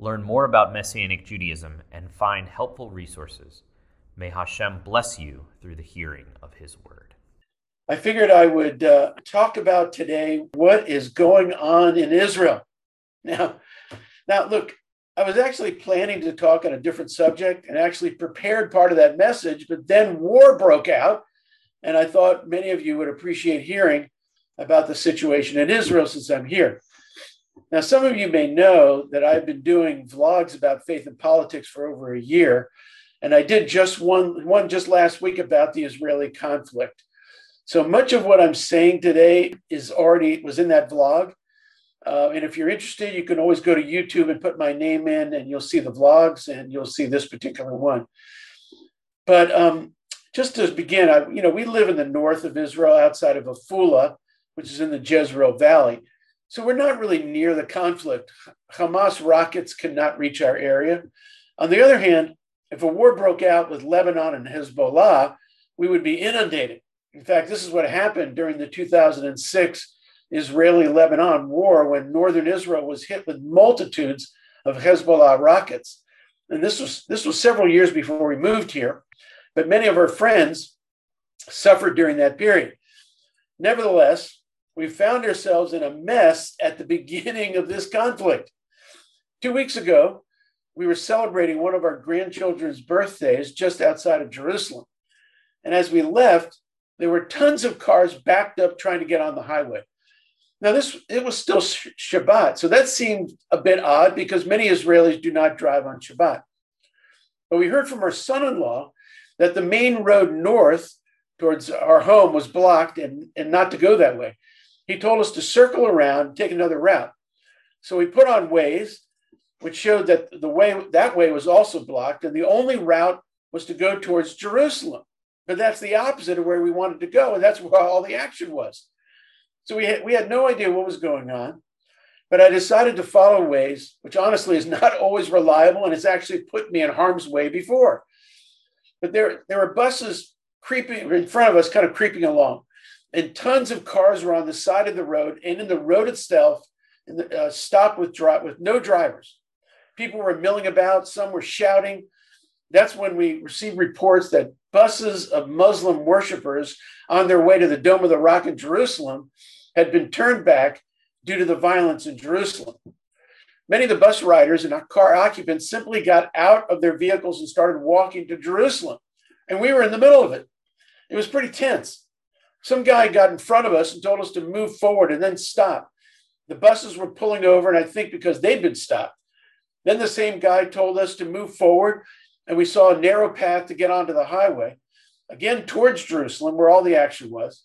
learn more about Messianic Judaism, and find helpful resources. May Hashem bless you through the hearing of His word. I figured I would uh, talk about today what is going on in Israel. Now, now look, I was actually planning to talk on a different subject and actually prepared part of that message, but then war broke out, and I thought many of you would appreciate hearing about the situation in Israel since I'm here. Now, some of you may know that I've been doing vlogs about faith and politics for over a year, and I did just one one just last week about the Israeli conflict. So much of what I'm saying today is already was in that vlog. Uh, and if you're interested, you can always go to YouTube and put my name in, and you'll see the vlogs, and you'll see this particular one. But um, just to begin, I, you know, we live in the north of Israel, outside of Afula, which is in the Jezreel Valley. So we're not really near the conflict. Hamas rockets cannot reach our area. On the other hand, if a war broke out with Lebanon and Hezbollah, we would be inundated. In fact, this is what happened during the 2006 Israeli Lebanon war when northern Israel was hit with multitudes of Hezbollah rockets. And this was, this was several years before we moved here, but many of our friends suffered during that period. Nevertheless, we found ourselves in a mess at the beginning of this conflict. Two weeks ago, we were celebrating one of our grandchildren's birthdays just outside of Jerusalem. And as we left, there were tons of cars backed up trying to get on the highway. Now, this it was still Shabbat, so that seemed a bit odd because many Israelis do not drive on Shabbat. But we heard from our son-in-law that the main road north towards our home was blocked and, and not to go that way he told us to circle around, take another route. So we put on Waze, which showed that the way that way was also blocked, and the only route was to go towards Jerusalem. But that's the opposite of where we wanted to go, and that's where all the action was. So we had, we had no idea what was going on. But I decided to follow Waze, which honestly is not always reliable, and it's actually put me in harm's way before. But there, there were buses creeping in front of us, kind of creeping along and tons of cars were on the side of the road and in the road itself, and the, uh, stopped with with no drivers. People were milling about. Some were shouting. That's when we received reports that buses of Muslim worshippers on their way to the Dome of the Rock in Jerusalem had been turned back due to the violence in Jerusalem. Many of the bus riders and car occupants simply got out of their vehicles and started walking to Jerusalem. And we were in the middle of it. It was pretty tense. Some guy got in front of us and told us to move forward and then stop. The buses were pulling over, and I think because they'd been stopped. Then the same guy told us to move forward, and we saw a narrow path to get onto the highway, again towards Jerusalem, where all the action was.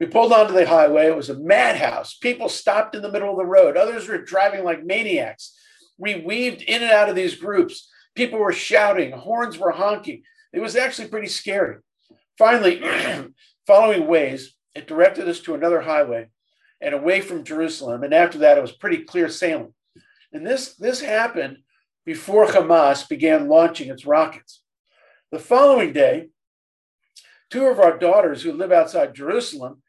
We pulled onto the highway. It was a madhouse. People stopped in the middle of the road. Others were driving like maniacs. We weaved in and out of these groups. People were shouting, horns were honking. It was actually pretty scary. Finally, Following Waze, it directed us to another highway and away from Jerusalem. And after that, it was pretty clear sailing. And this, this happened before Hamas began launching its rockets. The following day, two of our daughters who live outside Jerusalem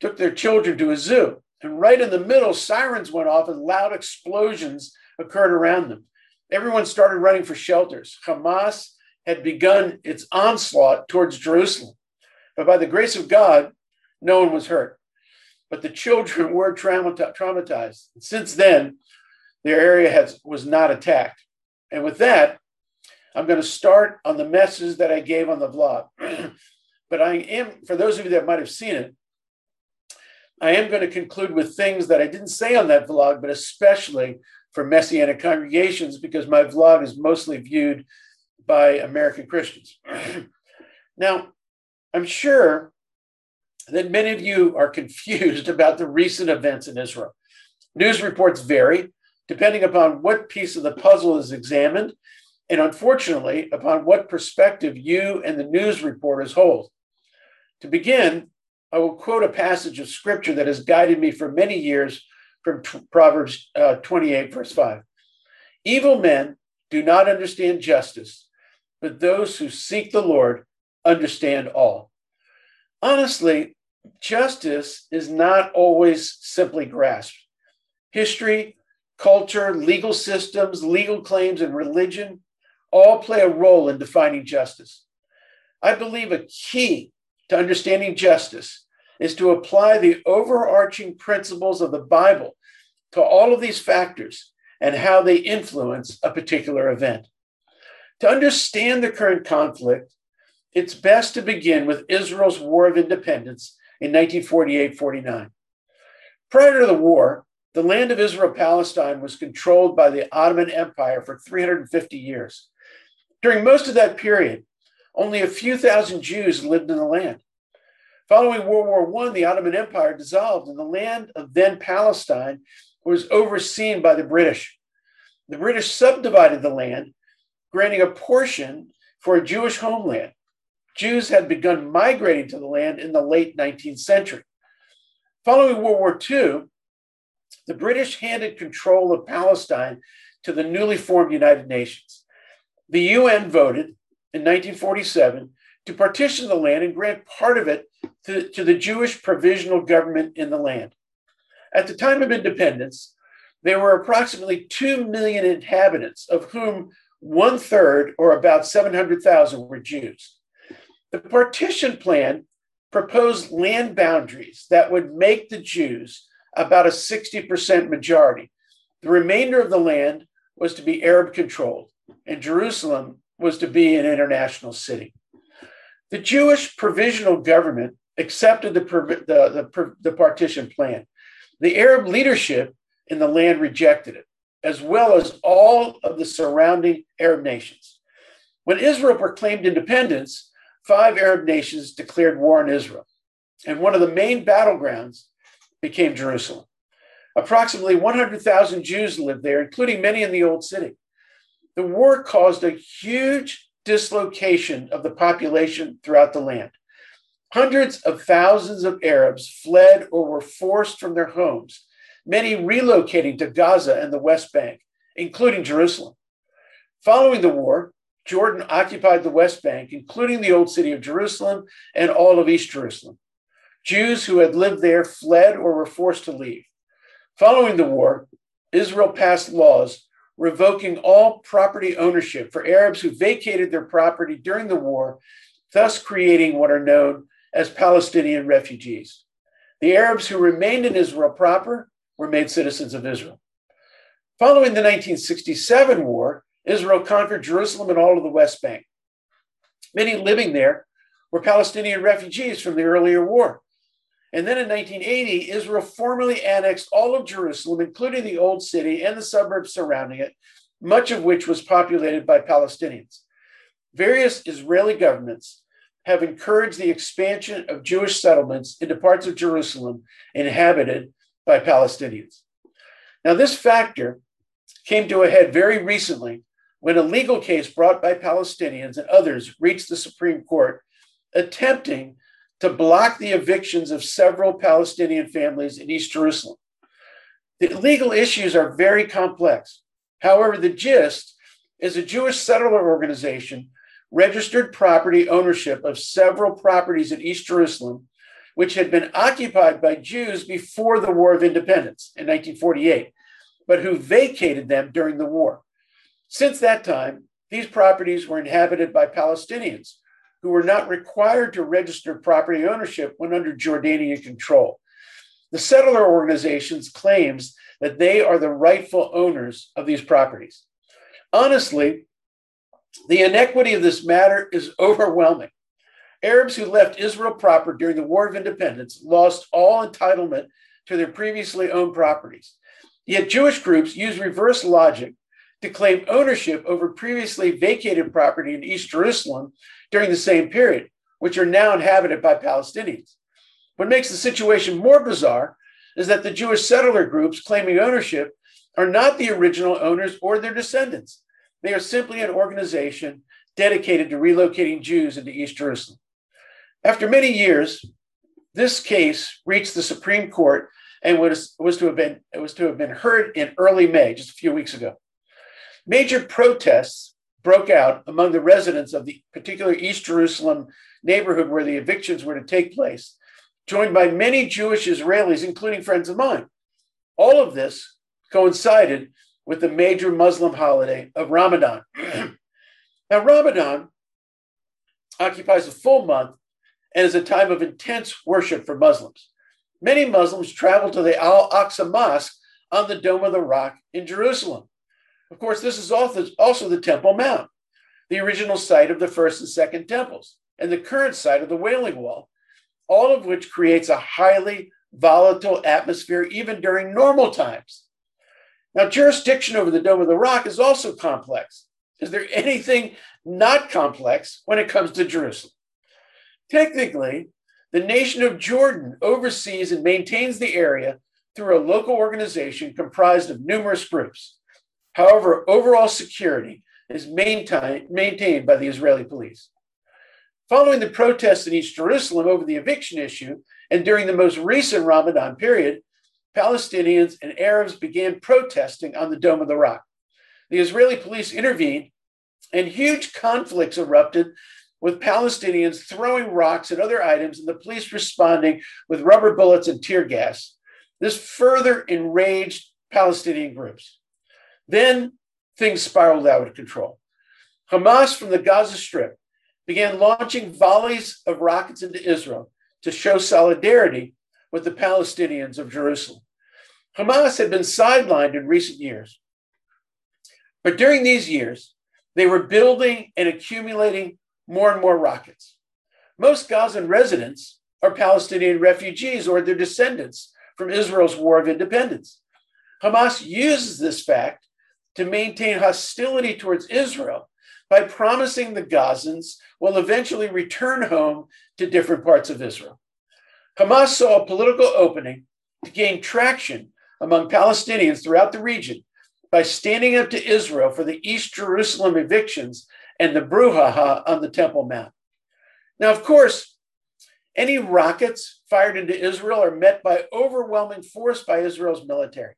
took their children to a zoo. And right in the middle, sirens went off and loud explosions occurred around them. Everyone started running for shelters. Hamas had begun its onslaught towards Jerusalem. But by the grace of God, no one was hurt. But the children were traumatized. Since then, their area has, was not attacked. And with that, I'm going to start on the message that I gave on the vlog. but I am, for those of you that might have seen it, I am going to conclude with things that I didn't say on that vlog, but especially for Messianic congregations, because my vlog is mostly viewed by American Christians. now, I'm sure that many of you are confused about the recent events in Israel. News reports vary, depending upon what piece of the puzzle is examined, and unfortunately, upon what perspective you and the news reporters hold. To begin, I will quote a passage of scripture that has guided me for many years from Proverbs uh, 28, verse 5. Evil men do not understand justice, but those who seek the Lord understand all. Honestly, justice is not always simply grasped. History, culture, legal systems, legal claims, and religion all play a role in defining justice. I believe a key to understanding justice is to apply the overarching principles of the Bible to all of these factors and how they influence a particular event. To understand the current conflict, it's best to begin with Israel's War of Independence in 1948 49. Prior to the war, the land of Israel Palestine was controlled by the Ottoman Empire for 350 years. During most of that period, only a few thousand Jews lived in the land. Following World War I, the Ottoman Empire dissolved, and the land of then Palestine was overseen by the British. The British subdivided the land, granting a portion for a Jewish homeland. Jews had begun migrating to the land in the late 19th century. Following World War II, the British handed control of Palestine to the newly formed United Nations. The UN voted in 1947 to partition the land and grant part of it to, to the Jewish provisional government in the land. At the time of independence, there were approximately 2 million inhabitants, of whom one third, or about 700,000, were Jews. The partition plan proposed land boundaries that would make the Jews about a 60% majority. The remainder of the land was to be Arab controlled, and Jerusalem was to be an international city. The Jewish provisional government accepted the, the, the, the partition plan. The Arab leadership in the land rejected it, as well as all of the surrounding Arab nations. When Israel proclaimed independence, five Arab nations declared war on Israel, and one of the main battlegrounds became Jerusalem. Approximately 100,000 Jews lived there, including many in the Old City. The war caused a huge dislocation of the population throughout the land. Hundreds of thousands of Arabs fled or were forced from their homes, many relocating to Gaza and the West Bank, including Jerusalem. Following the war, Jordan occupied the West Bank, including the old city of Jerusalem and all of East Jerusalem. Jews who had lived there fled or were forced to leave. Following the war, Israel passed laws revoking all property ownership for Arabs who vacated their property during the war, thus creating what are known as Palestinian refugees. The Arabs who remained in Israel proper were made citizens of Israel. Following the 1967 war, Israel conquered Jerusalem and all of the West Bank. Many living there were Palestinian refugees from the earlier war. And then in 1980, Israel formally annexed all of Jerusalem, including the Old City and the suburbs surrounding it, much of which was populated by Palestinians. Various Israeli governments have encouraged the expansion of Jewish settlements into parts of Jerusalem inhabited by Palestinians. Now, this factor came to a head very recently when a legal case brought by Palestinians and others reached the Supreme Court attempting to block the evictions of several Palestinian families in East Jerusalem. The legal issues are very complex. However, the gist is a Jewish settler organization registered property ownership of several properties in East Jerusalem, which had been occupied by Jews before the War of Independence in 1948, but who vacated them during the war. Since that time, these properties were inhabited by Palestinians who were not required to register property ownership when under Jordanian control. The settler organizations claims that they are the rightful owners of these properties. Honestly, the inequity of this matter is overwhelming. Arabs who left Israel proper during the War of Independence lost all entitlement to their previously owned properties. Yet Jewish groups use reverse logic to claim ownership over previously vacated property in East Jerusalem during the same period, which are now inhabited by Palestinians. What makes the situation more bizarre is that the Jewish settler groups claiming ownership are not the original owners or their descendants. They are simply an organization dedicated to relocating Jews into East Jerusalem. After many years, this case reached the Supreme Court and was, was to have been was to have been heard in early May, just a few weeks ago. Major protests broke out among the residents of the particular East Jerusalem neighborhood where the evictions were to take place, joined by many Jewish Israelis, including friends of mine. All of this coincided with the major Muslim holiday of Ramadan. now, Ramadan occupies a full month and is a time of intense worship for Muslims. Many Muslims travel to the Al Aqsa Mosque on the Dome of the Rock in Jerusalem. Of course, this is also the Temple Mount, the original site of the first and second temples, and the current site of the Wailing Wall, all of which creates a highly volatile atmosphere even during normal times. Now, jurisdiction over the Dome of the Rock is also complex. Is there anything not complex when it comes to Jerusalem? Technically, the nation of Jordan oversees and maintains the area through a local organization comprised of numerous groups. However, overall security is maintain, maintained by the Israeli police. Following the protests in East Jerusalem over the eviction issue, and during the most recent Ramadan period, Palestinians and Arabs began protesting on the Dome of the Rock. The Israeli police intervened, and huge conflicts erupted with Palestinians throwing rocks and other items, and the police responding with rubber bullets and tear gas. This further enraged Palestinian groups. Then things spiraled out of control. Hamas from the Gaza Strip began launching volleys of rockets into Israel to show solidarity with the Palestinians of Jerusalem. Hamas had been sidelined in recent years. But during these years, they were building and accumulating more and more rockets. Most Gazan residents are Palestinian refugees or their descendants from Israel's War of Independence. Hamas uses this fact to maintain hostility towards Israel by promising the Gazans will eventually return home to different parts of Israel. Hamas saw a political opening to gain traction among Palestinians throughout the region by standing up to Israel for the East Jerusalem evictions and the brouhaha on the Temple Mount. Now, of course, any rockets fired into Israel are met by overwhelming force by Israel's military.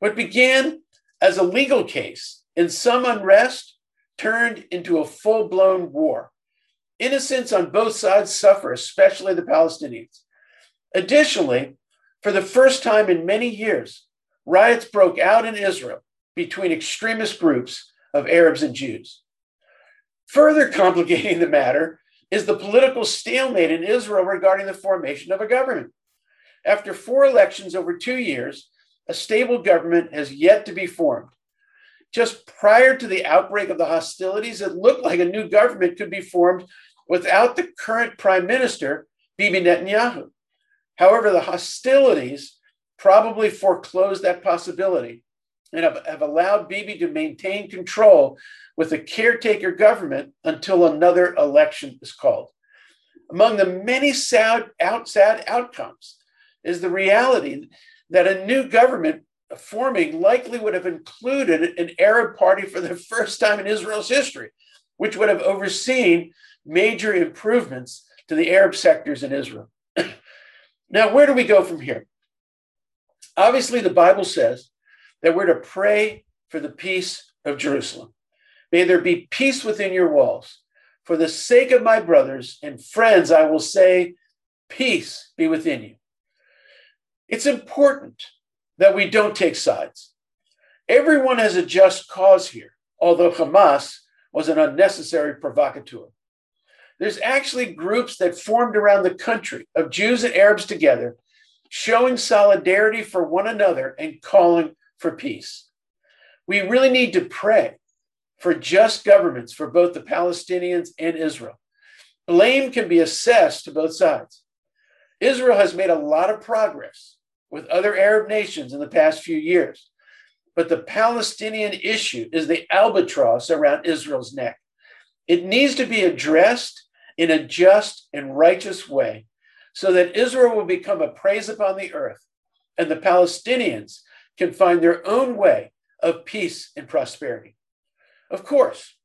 What began as a legal case and some unrest turned into a full blown war. Innocents on both sides suffer, especially the Palestinians. Additionally, for the first time in many years, riots broke out in Israel between extremist groups of Arabs and Jews. Further complicating the matter is the political stalemate in Israel regarding the formation of a government. After four elections over two years, a stable government has yet to be formed. Just prior to the outbreak of the hostilities, it looked like a new government could be formed without the current prime minister, Bibi Netanyahu. However, the hostilities probably foreclosed that possibility and have, have allowed Bibi to maintain control with a caretaker government until another election is called. Among the many sad, out, sad outcomes is the reality that a new government forming likely would have included an Arab party for the first time in Israel's history, which would have overseen major improvements to the Arab sectors in Israel. now, where do we go from here? Obviously, the Bible says that we're to pray for the peace of Jerusalem. May there be peace within your walls. For the sake of my brothers and friends, I will say, peace be within you. It's important that we don't take sides. Everyone has a just cause here, although Hamas was an unnecessary provocateur. There's actually groups that formed around the country of Jews and Arabs together, showing solidarity for one another and calling for peace. We really need to pray for just governments for both the Palestinians and Israel. Blame can be assessed to both sides. Israel has made a lot of progress with other Arab nations in the past few years. But the Palestinian issue is the albatross around Israel's neck. It needs to be addressed in a just and righteous way so that Israel will become a praise upon the earth and the Palestinians can find their own way of peace and prosperity. Of course,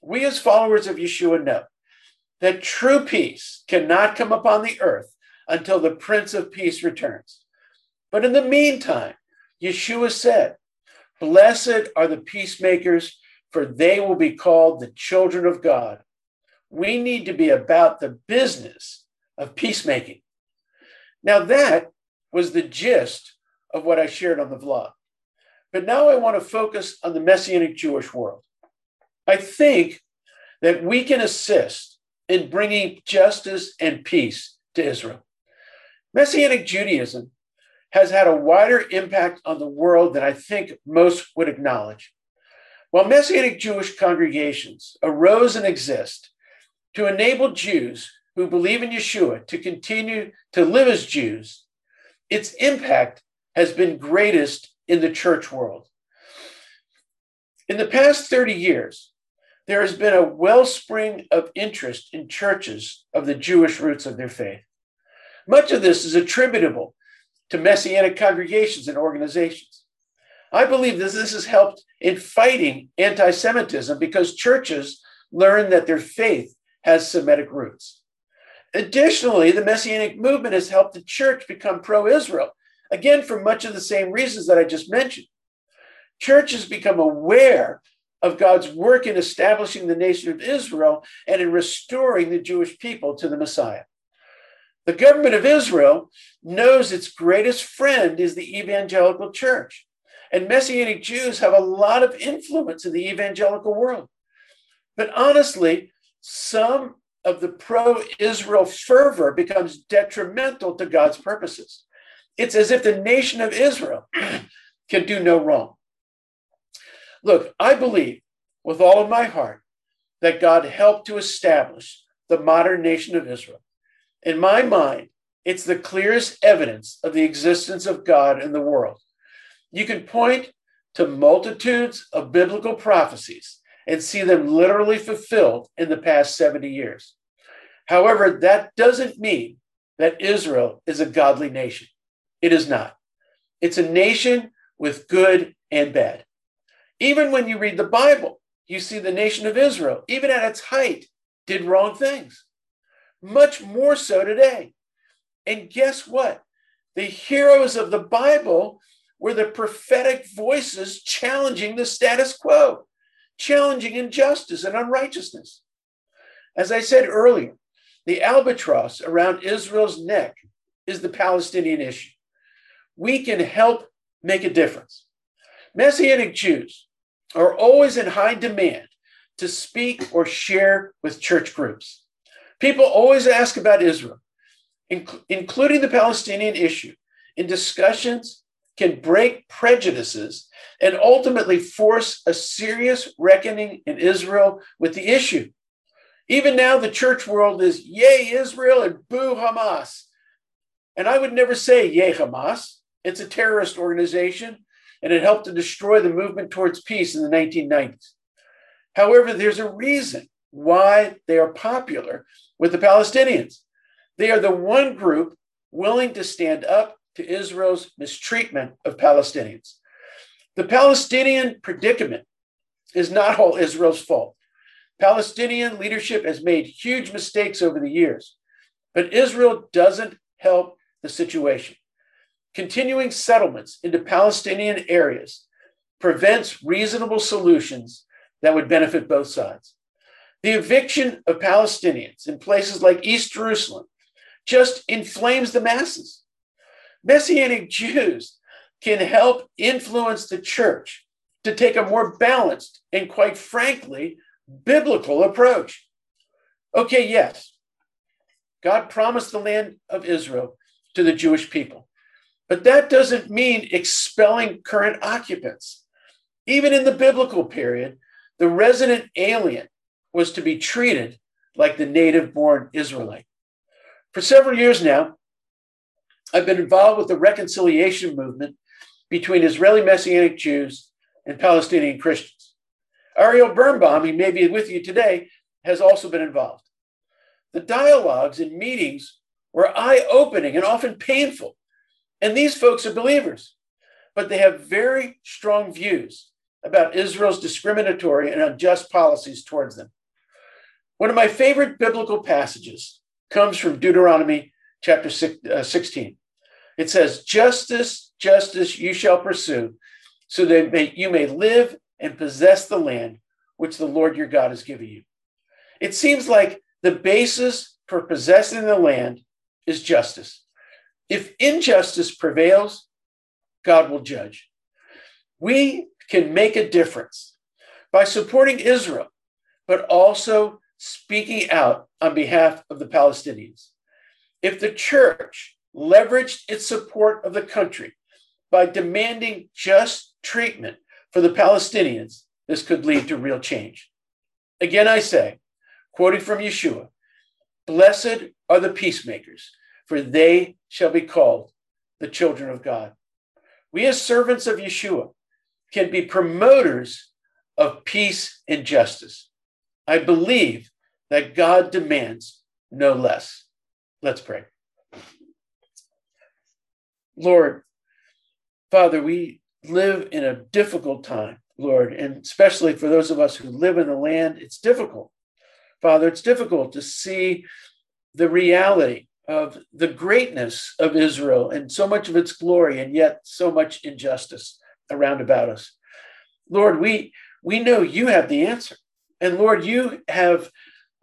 we as followers of Yeshua know that true peace cannot come upon the earth until the Prince of Peace returns. But in the meantime, Yeshua said, Blessed are the peacemakers, for they will be called the children of God. We need to be about the business of peacemaking. Now, that was the gist of what I shared on the vlog. But now I want to focus on the Messianic Jewish world. I think that we can assist in bringing justice and peace to Israel. Messianic Judaism has had a wider impact on the world than I think most would acknowledge. While Messianic Jewish congregations arose and exist to enable Jews who believe in Yeshua to continue to live as Jews, its impact has been greatest in the church world. In the past 30 years, there has been a wellspring of interest in churches of the Jewish roots of their faith. Much of this is attributable to Messianic congregations and organizations. I believe that this has helped in fighting anti Semitism because churches learn that their faith has Semitic roots. Additionally, the Messianic movement has helped the church become pro Israel, again, for much of the same reasons that I just mentioned. Churches become aware of God's work in establishing the nation of Israel and in restoring the Jewish people to the Messiah. The government of Israel knows its greatest friend is the evangelical church. And Messianic Jews have a lot of influence in the evangelical world. But honestly, some of the pro Israel fervor becomes detrimental to God's purposes. It's as if the nation of Israel can do no wrong. Look, I believe with all of my heart that God helped to establish the modern nation of Israel. In my mind, it's the clearest evidence of the existence of God in the world. You can point to multitudes of biblical prophecies and see them literally fulfilled in the past 70 years. However, that doesn't mean that Israel is a godly nation. It is not. It's a nation with good and bad. Even when you read the Bible, you see the nation of Israel, even at its height, did wrong things much more so today. And guess what? The heroes of the Bible were the prophetic voices challenging the status quo, challenging injustice and unrighteousness. As I said earlier, the albatross around Israel's neck is the Palestinian issue. We can help make a difference. Messianic Jews are always in high demand to speak or share with church groups. People always ask about Israel, inc- including the Palestinian issue, in discussions can break prejudices and ultimately force a serious reckoning in Israel with the issue. Even now, the church world is yay Israel and boo Hamas. And I would never say yay Hamas. It's a terrorist organization and it helped to destroy the movement towards peace in the 1990s. However, there's a reason why they are popular with the Palestinians. They are the one group willing to stand up to Israel's mistreatment of Palestinians. The Palestinian predicament is not all Israel's fault. Palestinian leadership has made huge mistakes over the years, but Israel doesn't help the situation. Continuing settlements into Palestinian areas prevents reasonable solutions that would benefit both sides. The eviction of Palestinians in places like East Jerusalem just inflames the masses. Messianic Jews can help influence the church to take a more balanced and, quite frankly, biblical approach. Okay, yes, God promised the land of Israel to the Jewish people, but that doesn't mean expelling current occupants. Even in the biblical period, the resident alien was to be treated like the native born Israelite. For several years now, I've been involved with the reconciliation movement between Israeli Messianic Jews and Palestinian Christians. Ariel Birnbaum, he may be with you today, has also been involved. The dialogues and meetings were eye opening and often painful. And these folks are believers. but they have very strong views about Israel's discriminatory and unjust policies towards them. One of my favorite biblical passages comes from Deuteronomy chapter uh, 16. It says, Justice, justice you shall pursue, so that you may live and possess the land which the Lord your God has given you. It seems like the basis for possessing the land is justice. If injustice prevails, God will judge. We can make a difference by supporting Israel, but also speaking out on behalf of the Palestinians. If the church leveraged its support of the country by demanding just treatment for the Palestinians, this could lead to real change. Again, I say, quoting from Yeshua, Blessed are the peacemakers, for they shall be called the children of God. We, as servants of Yeshua, can be promoters of peace and justice. I believe that God demands no less. Let's pray. Lord, Father, we live in a difficult time, Lord, and especially for those of us who live in the land, it's difficult. Father, it's difficult to see the reality of the greatness of Israel and so much of its glory, and yet so much injustice around about us. Lord, we we know you have the answer, and Lord, you have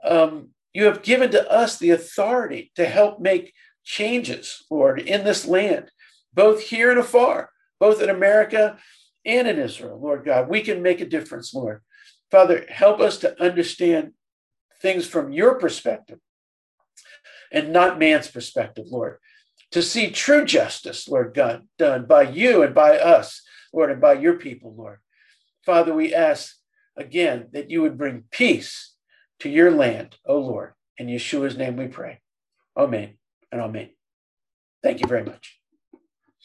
um, you have given to us the authority to help make changes, Lord, in this land, both here and afar, both in America and in Israel, Lord God. We can make a difference, Lord. Father, help us to understand things from your perspective and not man's perspective, Lord. To see true justice, Lord God, done by you and by us, Lord, and by your people, Lord. Father, we ask again that you would bring peace to your land, O Lord. In Yeshua's name we pray. Amen and amen. Thank you very much.